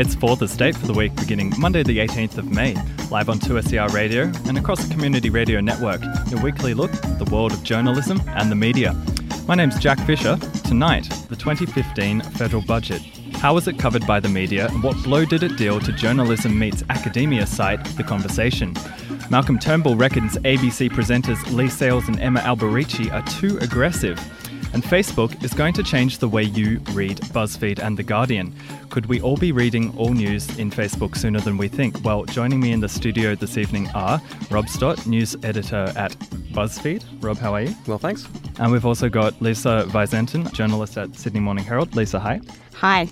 It's Fourth Estate for the week beginning Monday, the 18th of May, live on 2SER Radio and across the Community Radio Network, your weekly look at the world of journalism and the media. My name's Jack Fisher. Tonight, the 2015 federal budget. How was it covered by the media and what blow did it deal to journalism meets academia site The Conversation? Malcolm Turnbull reckons ABC presenters Leigh Sales and Emma Alberici are too aggressive. And Facebook is going to change the way you read BuzzFeed and The Guardian. Could we all be reading all news in Facebook sooner than we think? Well, joining me in the studio this evening are Rob Stott, news editor at BuzzFeed. Rob, how are you? Well, thanks. And we've also got Lisa Visentin, journalist at Sydney Morning Herald. Lisa, hi. Hi.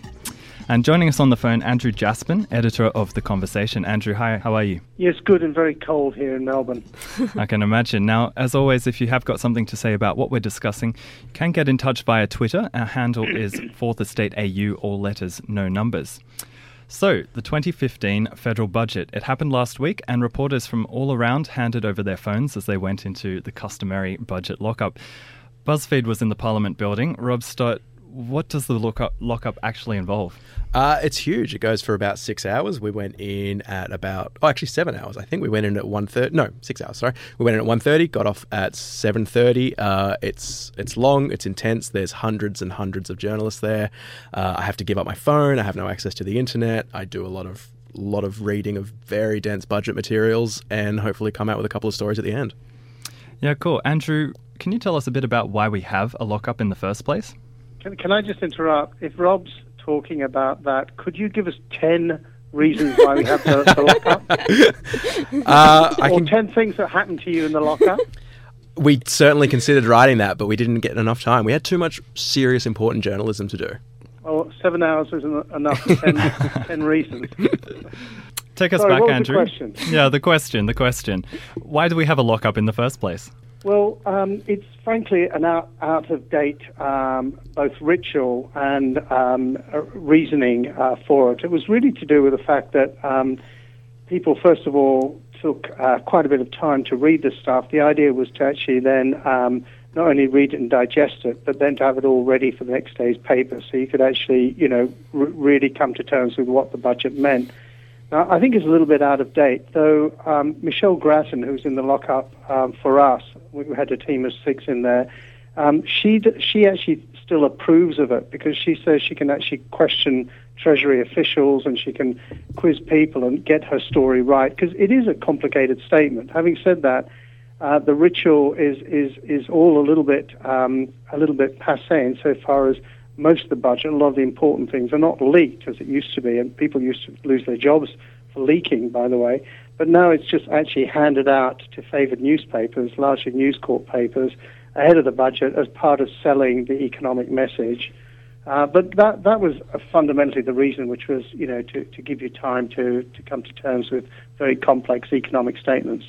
And joining us on the phone, Andrew Jaspan, editor of The Conversation. Andrew, hi, how are you? Yes, good and very cold here in Melbourne. I can imagine. Now, as always, if you have got something to say about what we're discussing, you can get in touch via Twitter. Our handle is Fourth Estate AU, all letters, no numbers. So, the 2015 federal budget. It happened last week, and reporters from all around handed over their phones as they went into the customary budget lockup. BuzzFeed was in the Parliament building. Rob Stott, what does the lockup, lockup actually involve? Uh, it's huge. It goes for about six hours. We went in at about oh, actually seven hours. I think we went in at one thirty. No, six hours. Sorry, we went in at one thirty. Got off at seven thirty. Uh, it's it's long. It's intense. There's hundreds and hundreds of journalists there. Uh, I have to give up my phone. I have no access to the internet. I do a lot of lot of reading of very dense budget materials, and hopefully come out with a couple of stories at the end. Yeah, cool. Andrew, can you tell us a bit about why we have a lockup in the first place? Can, can I just interrupt? If Rob's talking about that, could you give us 10 reasons why we have the, the lockup? Uh, I or can, 10 things that happened to you in the lockup? we certainly considered writing that, but we didn't get enough time. We had too much serious, important journalism to do. Well, seven hours isn't enough for 10, 10 reasons. Take us Sorry, back, what was the Andrew. question? Yeah, the question, the question. Why do we have a lockup in the first place? Well, um, it's frankly an out, out of date um, both ritual and um, uh, reasoning uh, for it. It was really to do with the fact that um, people, first of all, took uh, quite a bit of time to read the stuff. The idea was to actually then um, not only read it and digest it, but then to have it all ready for the next day's paper, so you could actually, you know, r- really come to terms with what the budget meant. Now, I think it's a little bit out of date, though. Um, Michelle Grattan, who's in the lockup um, for us, we had a team of six in there. Um, she she actually still approves of it because she says she can actually question Treasury officials and she can quiz people and get her story right because it is a complicated statement. Having said that, uh, the ritual is is is all a little bit um, a little bit passe insofar as most of the budget, a lot of the important things are not leaked as it used to be, and people used to lose their jobs for leaking, by the way. But now it's just actually handed out to favoured newspapers, largely News Corp papers, ahead of the budget as part of selling the economic message. Uh, but that that was fundamentally the reason, which was you know to, to give you time to, to come to terms with very complex economic statements.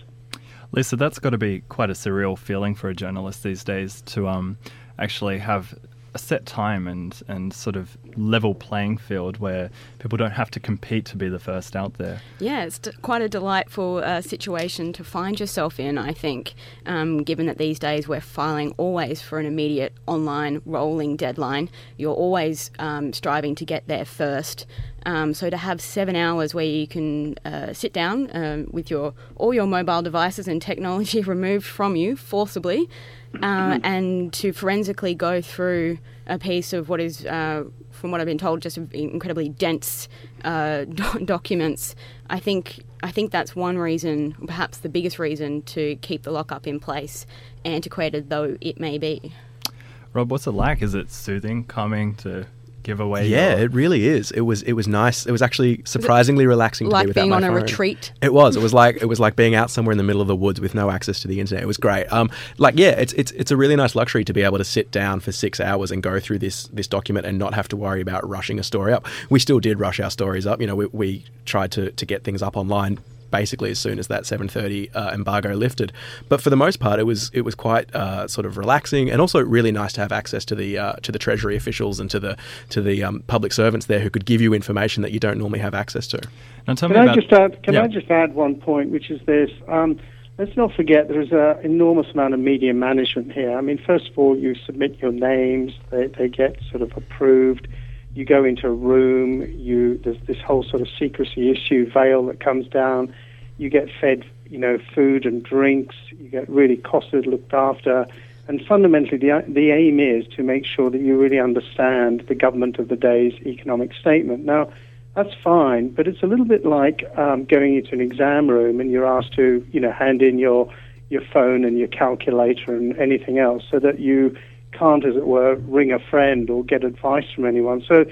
Lisa, that's got to be quite a surreal feeling for a journalist these days to um, actually have a set time and, and sort of level playing field where people don't have to compete to be the first out there. Yeah, it's d- quite a delightful uh, situation to find yourself in, I think, um, given that these days we're filing always for an immediate online rolling deadline. You're always um, striving to get there first. Um, so to have seven hours where you can uh, sit down um, with your all your mobile devices and technology removed from you forcibly, uh, and to forensically go through a piece of what is, uh, from what I've been told, just incredibly dense uh, do- documents. I think I think that's one reason, perhaps the biggest reason, to keep the lockup in place, antiquated though it may be. Rob, what's it like? Is it soothing, calming to give away. Yeah, your- it really is. It was it was nice. It was actually surprisingly relaxing to like be without being my on a retreat? It was. It was like it was like being out somewhere in the middle of the woods with no access to the internet. It was great. Um, like yeah, it's it's it's a really nice luxury to be able to sit down for six hours and go through this this document and not have to worry about rushing a story up. We still did rush our stories up. You know, we, we tried to to get things up online basically as soon as that 7:30 uh, embargo lifted. But for the most part, it was it was quite uh, sort of relaxing, and also really nice to have access to the uh, to the Treasury officials and to the to the um, public servants there who could give you information that you don't normally have access to. Now tell Can me I about. just add? Can Yeah. I just add one point, which is this? Um, let's not forget there is an enormous amount of media management here. I mean, first of all, you submit your names; they, they get sort of approved. You go into a room. You there's this whole sort of secrecy issue veil that comes down. You get fed, you know, food and drinks. You get really costed, looked after. And fundamentally, the, the aim is to make sure that you really understand the government of the day's economic statement. Now, that's fine, but it's a little bit like um, going into an exam room and you're asked to, you know, hand in your your phone and your calculator and anything else, so that you can't, as it were, ring a friend or get advice from anyone. So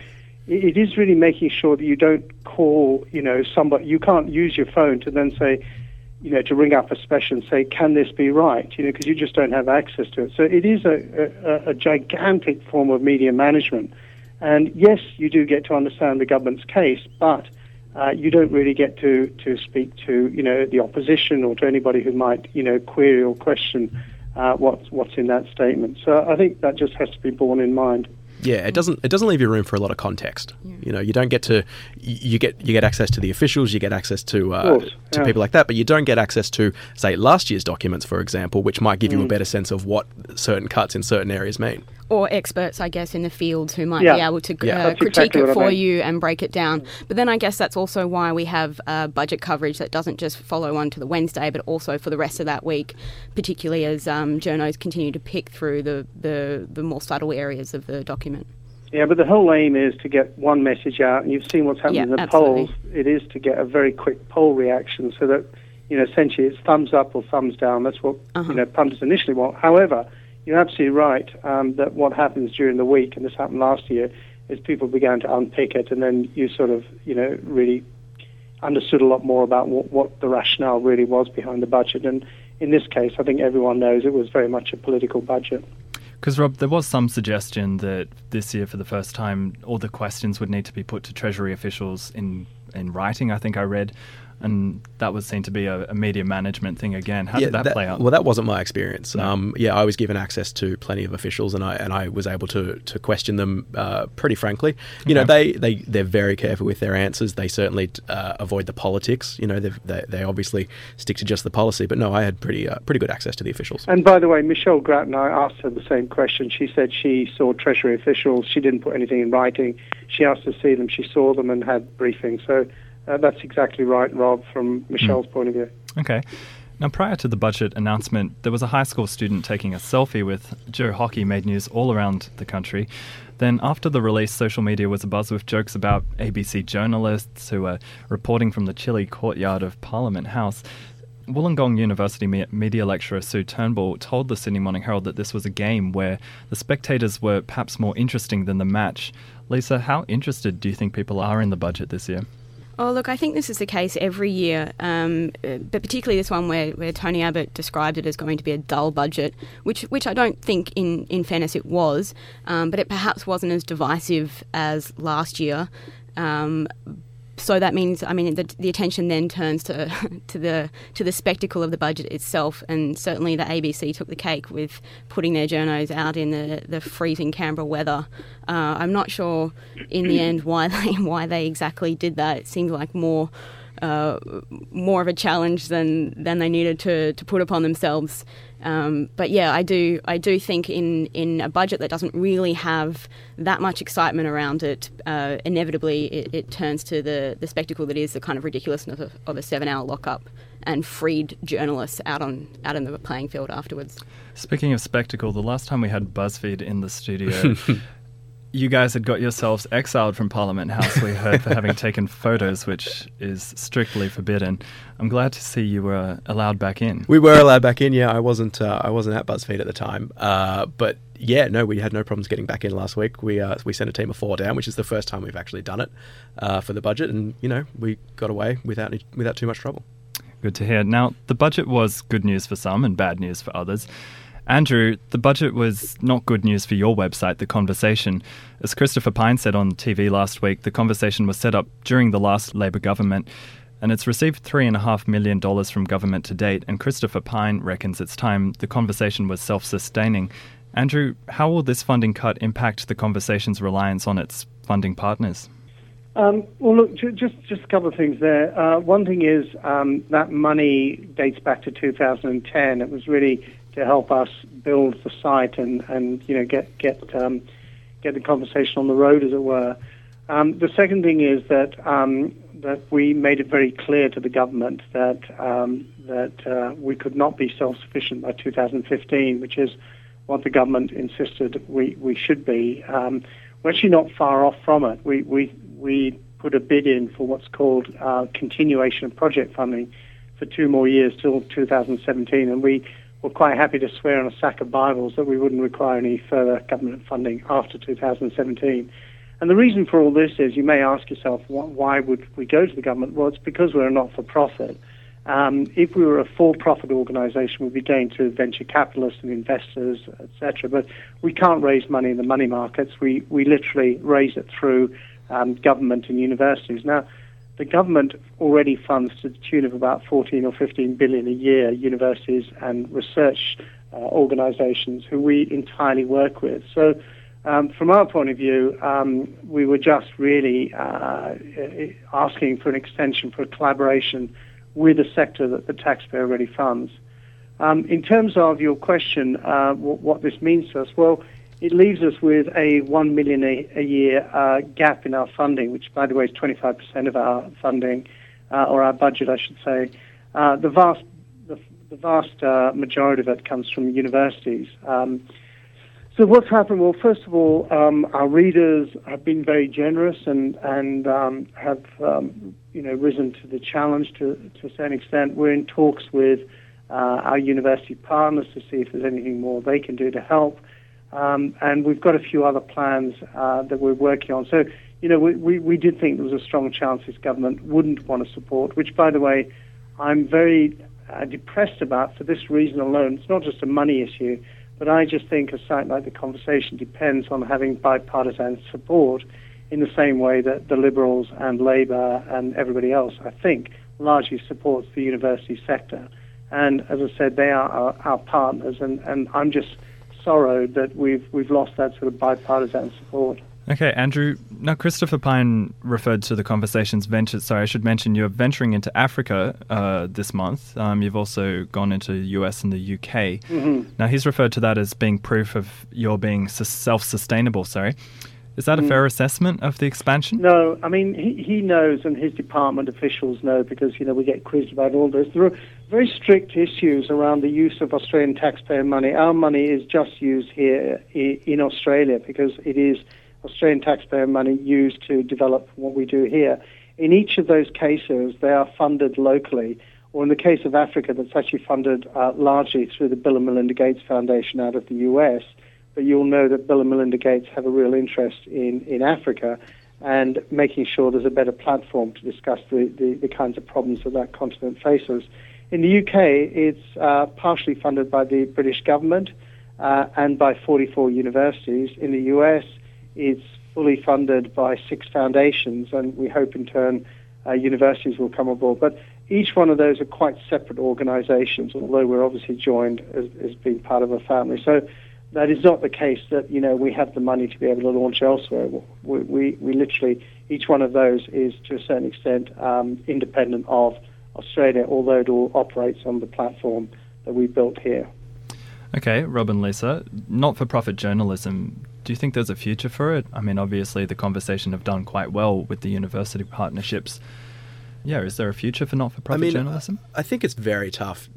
it is really making sure that you don't call, you know, somebody. You can't use your phone to then say, you know, to ring up a special and say, "Can this be right?" You know, because you just don't have access to it. So it is a, a, a gigantic form of media management. And yes, you do get to understand the government's case, but uh, you don't really get to, to speak to you know the opposition or to anybody who might you know query or question uh, what's what's in that statement. So I think that just has to be borne in mind. Yeah, it doesn't it doesn't leave you room for a lot of context. You know, you don't get to you get you get access to the officials, you get access to uh, course, to yeah. people like that, but you don't get access to say last year's documents, for example, which might give you Mm. a better sense of what certain cuts in certain areas mean. Or experts, I guess, in the fields who might Yeah. be able to Yeah. uh, critique exactly it what I for you and break it down. But then I guess that's also why we have uh, budget coverage that doesn't just follow on to the Wednesday, but also for the rest of that week, particularly as um, journos continue to pick through the, the, the more subtle areas of the document. Yeah, but the whole aim is to get one message out, and you've seen what's happened Yeah, in the absolutely. polls. It is to get a very quick poll reaction, so that you know essentially it's thumbs up or thumbs down. That's what Uh-huh. you know punters initially want. However, you're absolutely right um, that what happens during the week, and this happened last year, is people began to unpick it, and then you sort of you know really understood a lot more about what, what the rationale really was behind the budget. And in this case, I think everyone knows it was very much a political budget. Because, Rob, there was some suggestion that this year, for the first time, all the questions would need to be put to Treasury officials in, in writing, I think I read. And that was seen to be a, a media management thing again. How did that, play out? Well, that wasn't my experience. Um, yeah, I was given access to plenty of officials, and I and I was able to to question them uh, pretty frankly. You know, they they they're very careful with their answers. They certainly uh, avoid the politics. You know, they've- they they obviously stick to just the policy. But no, I had pretty uh, pretty good access to the officials. And by the way, Michelle Grattan, I asked her the same question. She said she saw Treasury officials. She didn't put anything in writing. She asked to see them. She saw them and had briefings. So uh, that's exactly right, Rob, from Michelle's point of view. Okay. Now, prior to the budget announcement, there was a high school student taking a selfie with Joe Hockey made news all around the country. Then, after the release, social media was abuzz with jokes about ABC journalists who were reporting from the chilly courtyard of Parliament House. Wollongong University media lecturer Sue Turnbull told the Sydney Morning Herald that this was a game where the spectators were perhaps more interesting than the match. Lisa, how interested do you think people are in the budget this year? Oh, look, I think this is the case every year, um, uh, but particularly this one where, where Tony Abbott described it as going to be a dull budget, which which I don't think, in, in fairness, it was, um, but it perhaps wasn't as divisive as last year. Um, so that means, I mean, the, the attention then turns to to the to the spectacle of the budget itself, and certainly the ABC took the cake with putting their journos out in the, the freezing Canberra weather. Uh, I'm not sure in the end why they why they exactly did that. It seemed like more uh, more of a challenge than than they needed to to put upon themselves. Um, but yeah, I do I do think in in a budget that doesn't really have that much excitement around it, uh, inevitably it, it turns to the the spectacle that is the kind of ridiculousness of, of a seven hour lockup and freed journalists out on out in the playing field afterwards. Speaking of spectacle, the last time we had BuzzFeed in the studio, you guys had got yourselves exiled from Parliament House, we heard, for having taken photos, which is strictly forbidden. I'm glad to see you were allowed back in. We were allowed back in. Yeah, I wasn't. Uh, I wasn't at BuzzFeed at the time. Uh, but yeah, no, we had no problems getting back in last week. We uh, we sent a team of four down, which is the first time we've actually done it uh, for the budget, and you know we got away without without too much trouble. Good to hear. Now, the budget was good news for some and bad news for others. Andrew, the budget was not good news for your website, The Conversation. As Christopher Pyne said on TV last week, The Conversation was set up during the last Labor government and it's received $3.5 million from government to date. And Christopher Pyne reckons it's time the conversation was self sustaining. Andrew, how will this funding cut impact the conversation's reliance on its funding partners? Um, well, look, just just a couple of things there. Uh, one thing is um, that money dates back to 2010. It was really to help us build the site and, and you know get get um, get the conversation on the road, as it were. Um, the second thing is that um, that we made it very clear to the government that um, that uh, we could not be self-sufficient by 2015, which is what the government insisted we, we should be. Um, we're actually not far off from it. We we we put a bid in for what's called uh, continuation of project funding for two more years till 2017, and we were quite happy to swear on a sack of Bibles that we wouldn't require any further government funding after 2017. And the reason for all this is you may ask yourself, why would we go to the government? Well, it's because we're a not for profit. Um, if we were a for profit organization, we'd be going to venture capitalists and investors, etc. But we can't raise money in the money markets. We, we literally raise it through um, government and universities. Now, the government already funds to the tune of about 14 or 15 billion a year universities and research uh, organizations who we entirely work with. So um, from our point of view, um, we were just really uh, asking for an extension for collaboration with a sector that the taxpayer already funds. Um, in terms of your question, uh, w- what this means to us, well, it leaves us with a one million a, a year uh, gap in our funding, which, by the way, is 25% of our funding uh, or our budget, I should say. Uh, the vast, the, the vast uh, majority of it comes from universities. Um, so what's happened? Well, first of all, um, our readers have been very generous and and um, have um, you know risen to the challenge to to a certain extent. We're in talks with uh, our university partners to see if there's anything more they can do to help, um, and we've got a few other plans uh, that we're working on. So you know we, we we did think there was a strong chance this government wouldn't want to support, which by the way, I'm very uh, depressed about for this reason alone. It's not just a money issue but I just think a site like The Conversation depends on having bipartisan support in the same way that the Liberals and Labour and everybody else, I think, largely supports the university sector. And as I said, they are our, our partners, and, and I'm just sorrowed that we've, we've lost that sort of bipartisan support. Okay, Andrew. Now, Christopher Pyne referred to the conversation's venture. Sorry, I should mention you're venturing into Africa uh, this month. Um, you've also gone into the US and the UK. Mm-hmm. Now, he's referred to that as being proof of your being self sustainable. Sorry. Is that a mm. fair assessment of the expansion? No, I mean he, he knows, and his department officials know because you know we get quizzed about all this. There are very strict issues around the use of Australian taxpayer money. Our money is just used here in Australia because it is Australian taxpayer money used to develop what we do here. In each of those cases, they are funded locally, or in the case of Africa, that's actually funded uh, largely through the Bill and Melinda Gates Foundation out of the US. But you'll know that Bill and Melinda Gates have a real interest in, in Africa and making sure there's a better platform to discuss the, the, the kinds of problems that that continent faces. In the UK, it's uh, partially funded by the British government uh, and by 44 universities. In the US, it's fully funded by six foundations, and we hope in turn uh, universities will come aboard. But each one of those are quite separate organizations, although we're obviously joined as, as being part of a family. So that is not the case that you know we have the money to be able to launch elsewhere. We, we, we literally each one of those is to a certain extent um, independent of Australia, although it all operates on the platform that we built here. Okay, Robin Lisa, not-for-profit journalism do you think there's a future for it? I mean, obviously, the conversation have done quite well with the university partnerships. Yeah, is there a future for not-for-profit I mean, journalism? I think it's very tough.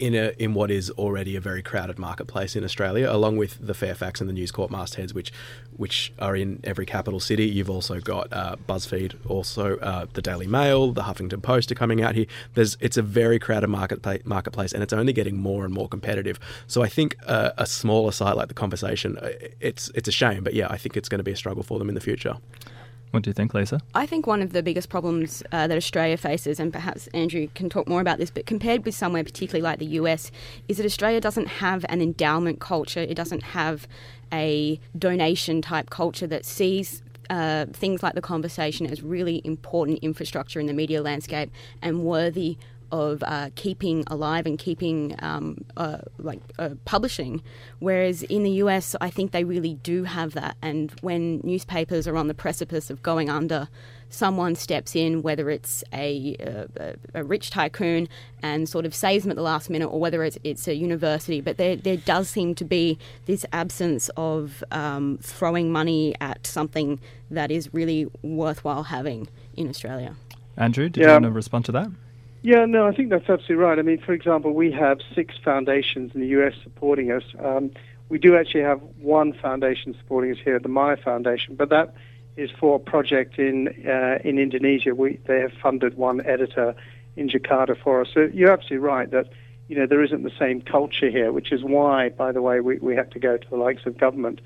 In a in what is already a very crowded marketplace in Australia, along with the Fairfax and the News Corp mastheads, which which are in every capital city. You've also got uh, BuzzFeed, also uh, the Daily Mail, the Huffington Post are coming out here. There's it's a very crowded market marketplace, and it's only getting more and more competitive. So I think uh, a smaller site like the Conversation, uh, it's it's a shame, but yeah, I think it's going to be a struggle for them in the future. What do you think, Lisa? I think one of the biggest problems uh, that Australia faces, and perhaps Andrew can talk more about this, but compared with somewhere particularly like the US, is that Australia doesn't have an endowment culture. It doesn't have a donation type culture that sees uh, things like the conversation as really important infrastructure in the media landscape and worthy of uh, keeping alive and keeping um, uh, like uh, publishing. Whereas in the US, I think they really do have that. And when newspapers are on the precipice of going under, someone steps in, whether it's a, a, a, rich tycoon and sort of saves them at the last minute, or whether it's, it's a university. But there, there does seem to be this absence of um, throwing money at something that is really worthwhile having in Australia. Andrew, did yeah. you want to respond to that? Yeah, no, I think that's absolutely right. I mean, for example, we have six foundations in the US supporting us. Um, we do actually have one foundation supporting us here, the Myer Foundation, but that is for a project in uh, in Indonesia. We they have funded one editor in Jakarta for us. So you're absolutely right that you know there isn't the same culture here, which is why, by the way, we, we have to go to the likes of government.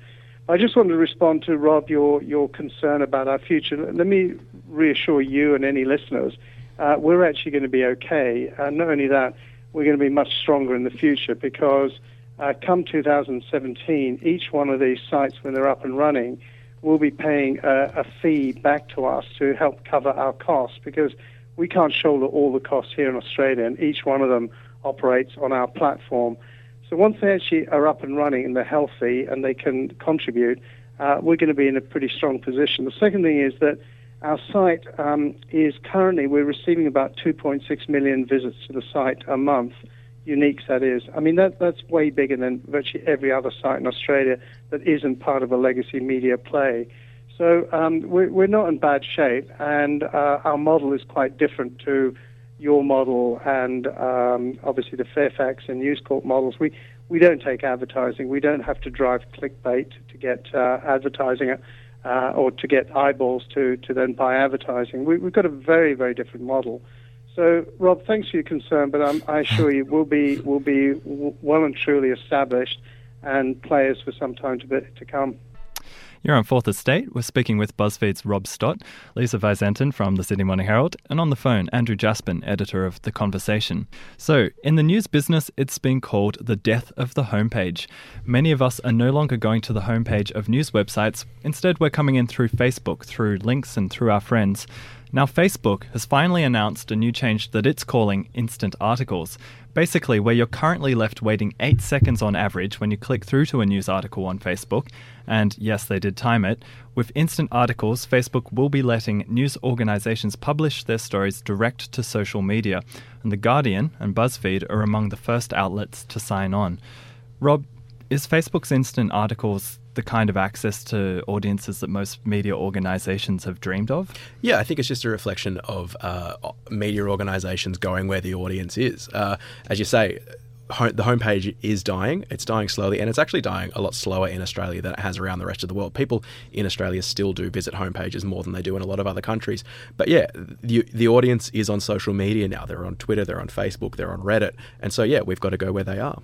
I just wanted to respond to Rob your your concern about our future. Let me reassure you and any listeners uh, we're actually going to be okay. And not only that, we're going to be much stronger in the future because uh, come 2017, each one of these sites, when they're up and running, will be paying a, a fee back to us to help cover our costs because we can't shoulder all the costs here in Australia, and each one of them operates on our platform. So once they actually are up and running and they're healthy and they can contribute, uh, we're going to be in a pretty strong position. The second thing is that our site um, is currently, we're receiving about 2.6 million visits to the site a month, uniques that is. I mean, that, that's way bigger than virtually every other site in Australia that isn't part of a legacy media play. So um, we're, we're not in bad shape, and uh, our model is quite different to your model and um, obviously the Fairfax and News Corp models. We, we don't take advertising. We don't have to drive clickbait to get uh, advertising uh, or to get eyeballs to, to then buy advertising. We, have got a very, very different model. So, Rob, thanks for your concern, but I'm, I assure you we'll be, we'll be well and truly established and players for some time to, be, to come. You're on Fourth Estate. We're speaking with BuzzFeed's Rob Stott, Lisa Visentin from the Sydney Morning Herald, and on the phone, Andrew Jaspan, editor of The Conversation. So, in the news business, it's been called the death of the homepage. Many of us are no longer going to the homepage of news websites. Instead, we're coming in through Facebook, through links, and through our friends. Now, Facebook has finally announced a new change that it's calling Instant Articles. Basically, where you're currently left waiting 8 seconds on average when you click through to a news article on Facebook, and yes, they did time it, with Instant Articles, Facebook will be letting news organizations publish their stories direct to social media, and The Guardian and BuzzFeed are among the first outlets to sign on. Rob, is Facebook's Instant Articles the kind of access to audiences that most media organizations have dreamed of? Yeah, I think it's just a reflection of uh, media organizations going where the audience is. Uh, as you say, the homepage is dying. It's dying slowly, and it's actually dying a lot slower in Australia than it has around the rest of the world. People in Australia still do visit homepages more than they do in a lot of other countries. But yeah, the the audience is on social media now. They're on Twitter, they're on Facebook, they're on Reddit, and so yeah, we've got to go where they are.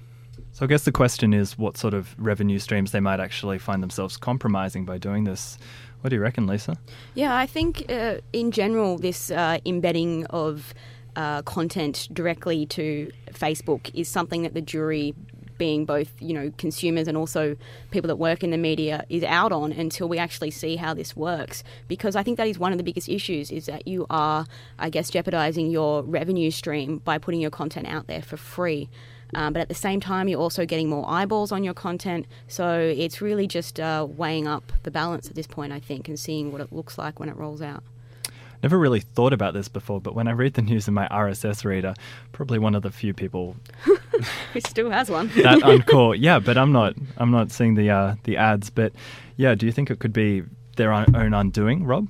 So I guess the question is what sort of revenue streams they might actually find themselves compromising by doing this. What do you reckon, Lisa? Yeah, I think uh, in general, this uh, embedding of uh, content directly to Facebook is something that the jury being both you know consumers and also people that work in the media is out on until we actually see how this works because I think that is one of the biggest issues is that you are I guess jeopardizing your revenue stream by putting your content out there for free um, but at the same time, you're also getting more eyeballs on your content. So it's really just uh, weighing up the balance at this point, I think, and seeing what it looks like when it rolls out. Never really thought about this before, but when I read the news in my RSS reader, probably one of the few people who still has one that encore. Yeah, but I'm not. I'm not seeing the uh, the ads. But yeah, do you think it could be their own undoing, Rob?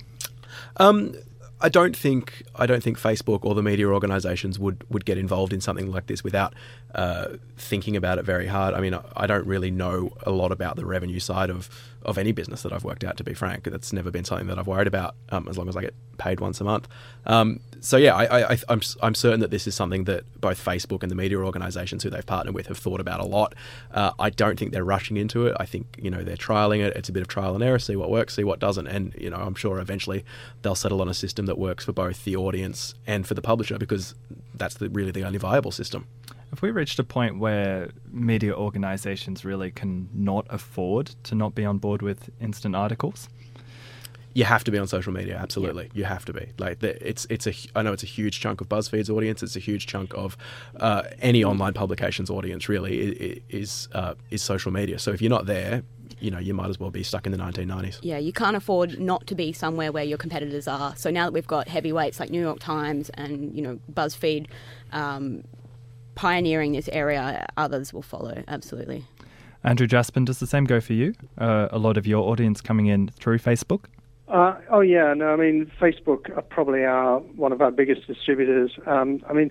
Um, I don't think I don't think Facebook or the media organisations would, would get involved in something like this without uh, thinking about it very hard. I mean, I don't really know a lot about the revenue side of, of any business that I've worked out. To be frank, that's never been something that I've worried about. Um, as long as I get paid once a month. Um, so yeah, I, I, I'm I'm certain that this is something that both Facebook and the media organisations who they've partnered with have thought about a lot. Uh, I don't think they're rushing into it. I think you know they're trialing it. It's a bit of trial and error, see what works, see what doesn't, and you know I'm sure eventually they'll settle on a system that works for both the audience and for the publisher because that's the, really the only viable system. Have we reached a point where media organisations really can not afford to not be on board with instant articles? You have to be on social media, absolutely. Yeah. You have to be. Like it's it's a I know it's a huge chunk of BuzzFeed's audience. It's a huge chunk of uh, any online publications audience. Really is uh, is social media. So if you're not there, you know, you might as well be stuck in the 1990s. Yeah, you can't afford not to be somewhere where your competitors are. So now that we've got heavyweights like New York Times and, you know, BuzzFeed um, pioneering this area, others will follow, absolutely. Andrew Jaspan, does the same go for you? Uh, a lot of your audience coming in through Facebook? Uh, oh yeah, no. I mean, Facebook are probably our one of our biggest distributors. Um, I mean,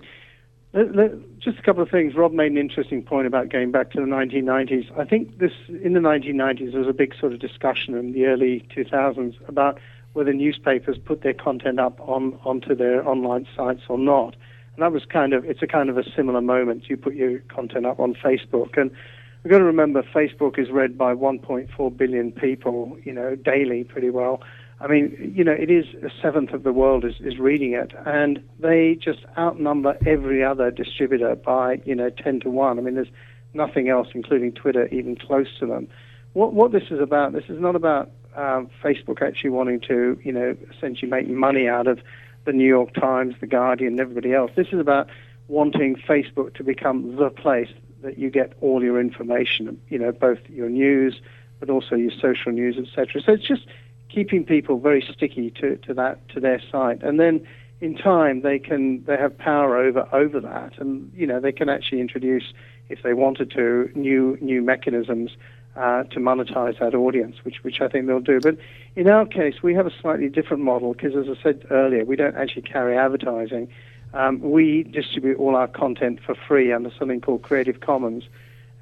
let, let, just a couple of things. Rob made an interesting point about going back to the 1990s. I think this in the 1990s there was a big sort of discussion in the early 2000s about whether newspapers put their content up on onto their online sites or not. And that was kind of it's a kind of a similar moment. You put your content up on Facebook, and we've got to remember Facebook is read by 1.4 billion people, you know, daily, pretty well. I mean, you know, it is a seventh of the world is, is reading it, and they just outnumber every other distributor by, you know, 10 to 1. I mean, there's nothing else, including Twitter, even close to them. What, what this is about, this is not about um, Facebook actually wanting to, you know, essentially make money out of the New York Times, the Guardian, and everybody else. This is about wanting Facebook to become the place that you get all your information, you know, both your news, but also your social news, etc. So it's just keeping people very sticky to, to that to their site, and then in time they can they have power over over that, and you know they can actually introduce, if they wanted to, new new mechanisms uh, to monetize that audience, which which I think they'll do. But in our case, we have a slightly different model because, as I said earlier, we don't actually carry advertising. Um, we distribute all our content for free under something called Creative Commons.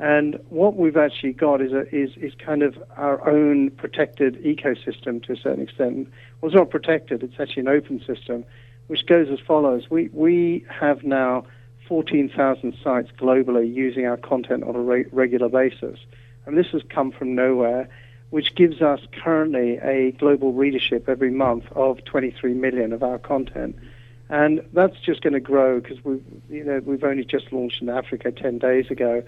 And what we've actually got is, a, is, is kind of our own protected ecosystem to a certain extent. Well, it's not protected, it's actually an open system, which goes as follows. We, we have now 14,000 sites globally using our content on a re- regular basis. And this has come from nowhere, which gives us currently a global readership every month of 23 million of our content. And that's just going to grow because we, you know, we've only just launched in Africa 10 days ago.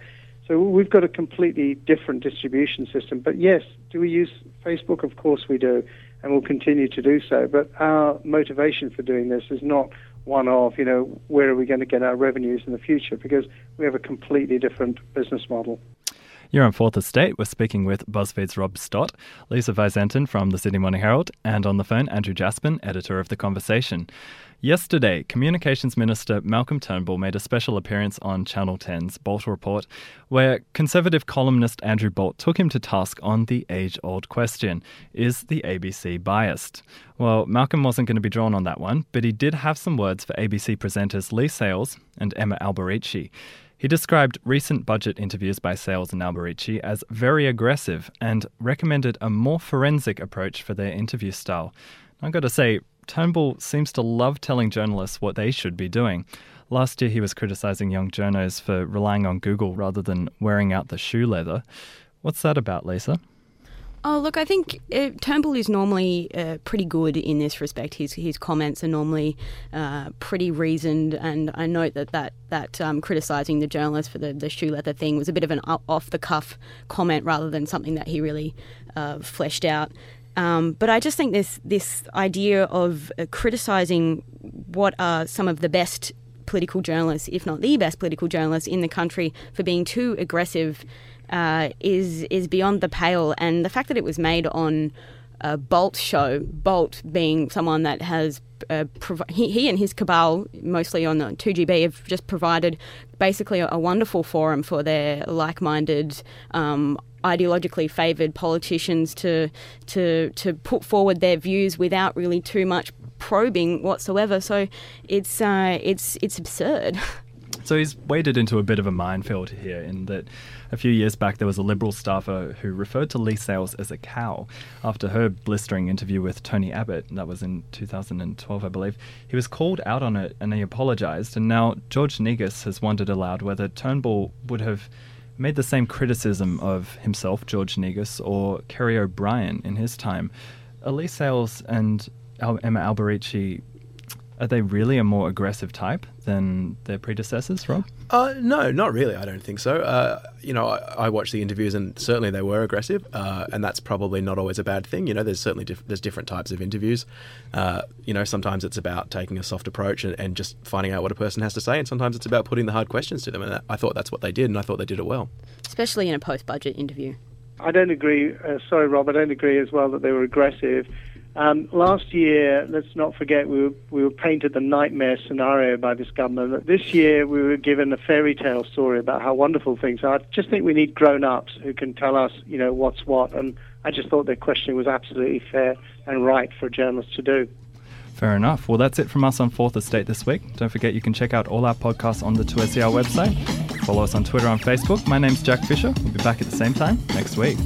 So we've got a completely different distribution system. But yes, do we use Facebook? Of course we do, and we'll continue to do so. But our motivation for doing this is not one of, you know, where are we going to get our revenues in the future? Because we have a completely different business model. You're on Fourth Estate. We're speaking with BuzzFeed's Rob Stott, Lisa Visentin from the Sydney Morning Herald, and on the phone, Andrew Jaspan, editor of The Conversation. Yesterday, Communications Minister Malcolm Turnbull made a special appearance on Channel 10's Bolt Report, where Conservative columnist Andrew Bolt took him to task on the age old question Is the ABC biased? Well, Malcolm wasn't going to be drawn on that one, but he did have some words for ABC presenters Leigh Sales and Emma Alberici. He described recent budget interviews by Sales and Alberici as very aggressive and recommended a more forensic approach for their interview style. I've got to say, Turnbull seems to love telling journalists what they should be doing. Last year, he was criticising young journos for relying on Google rather than wearing out the shoe leather. What's that about, Lisa? Oh, look, I think uh, Turnbull is normally uh, pretty good in this respect. His his comments are normally uh, pretty reasoned, and I note that that, that um, criticising the journalist for the, the shoe leather thing was a bit of an off the cuff comment rather than something that he really uh, fleshed out. Um, but I just think this this idea of uh, criticizing what are some of the best political journalists, if not the best political journalists in the country, for being too aggressive, uh, is is beyond the pale. And the fact that it was made on a Bolt show, Bolt being someone that has uh, he, he, and his cabal, mostly on the 2GB, have just provided basically a, a wonderful forum for their like minded um, ideologically favoured politicians to to to put forward their views without really too much probing whatsoever. So it's uh, it's it's absurd. So he's waded into a bit of a minefield here in that a few years back there was a Liberal staffer who referred to Leigh Sales as a cow after her blistering interview with Tony Abbott. That was in 2012, I believe. He was called out on it and he apologised. And now George Negus has wondered aloud whether Turnbull would have made the same criticism of himself, George Negus, or Kerry O'Brien in his time. Leigh Sales and Emma Alberici are they really a more aggressive type than their predecessors, Rob? Uh, no, not really. I don't think so. Uh, you know, I, I, watched the interviews, and certainly they were aggressive, uh, and that's probably not always a bad thing. You know, there's certainly diff- there's different types of interviews. Uh, you know, sometimes it's about taking a soft approach and, and, just finding out what a person has to say, and sometimes it's about putting the hard questions to them. And that, I thought that's what they did, and I thought they did it well. Especially in a post-budget interview. I don't agree. Uh, sorry, Rob. I don't agree as well that they were aggressive. Um, last year, let's not forget, we were, we were painted the nightmare scenario by this government. But This year, we were given a fairy tale story about how wonderful things are. I just think we need grown-ups who can tell us, you know, what's what. And I just thought their questioning was absolutely fair and right for a journalist to do. Fair enough. Well, that's it from us on Fourth Estate this week. Don't forget you can check out all our podcasts on the 2SER website. Follow us on Twitter and Facebook. My name's Jack Fisher. We'll be back at the same time next week.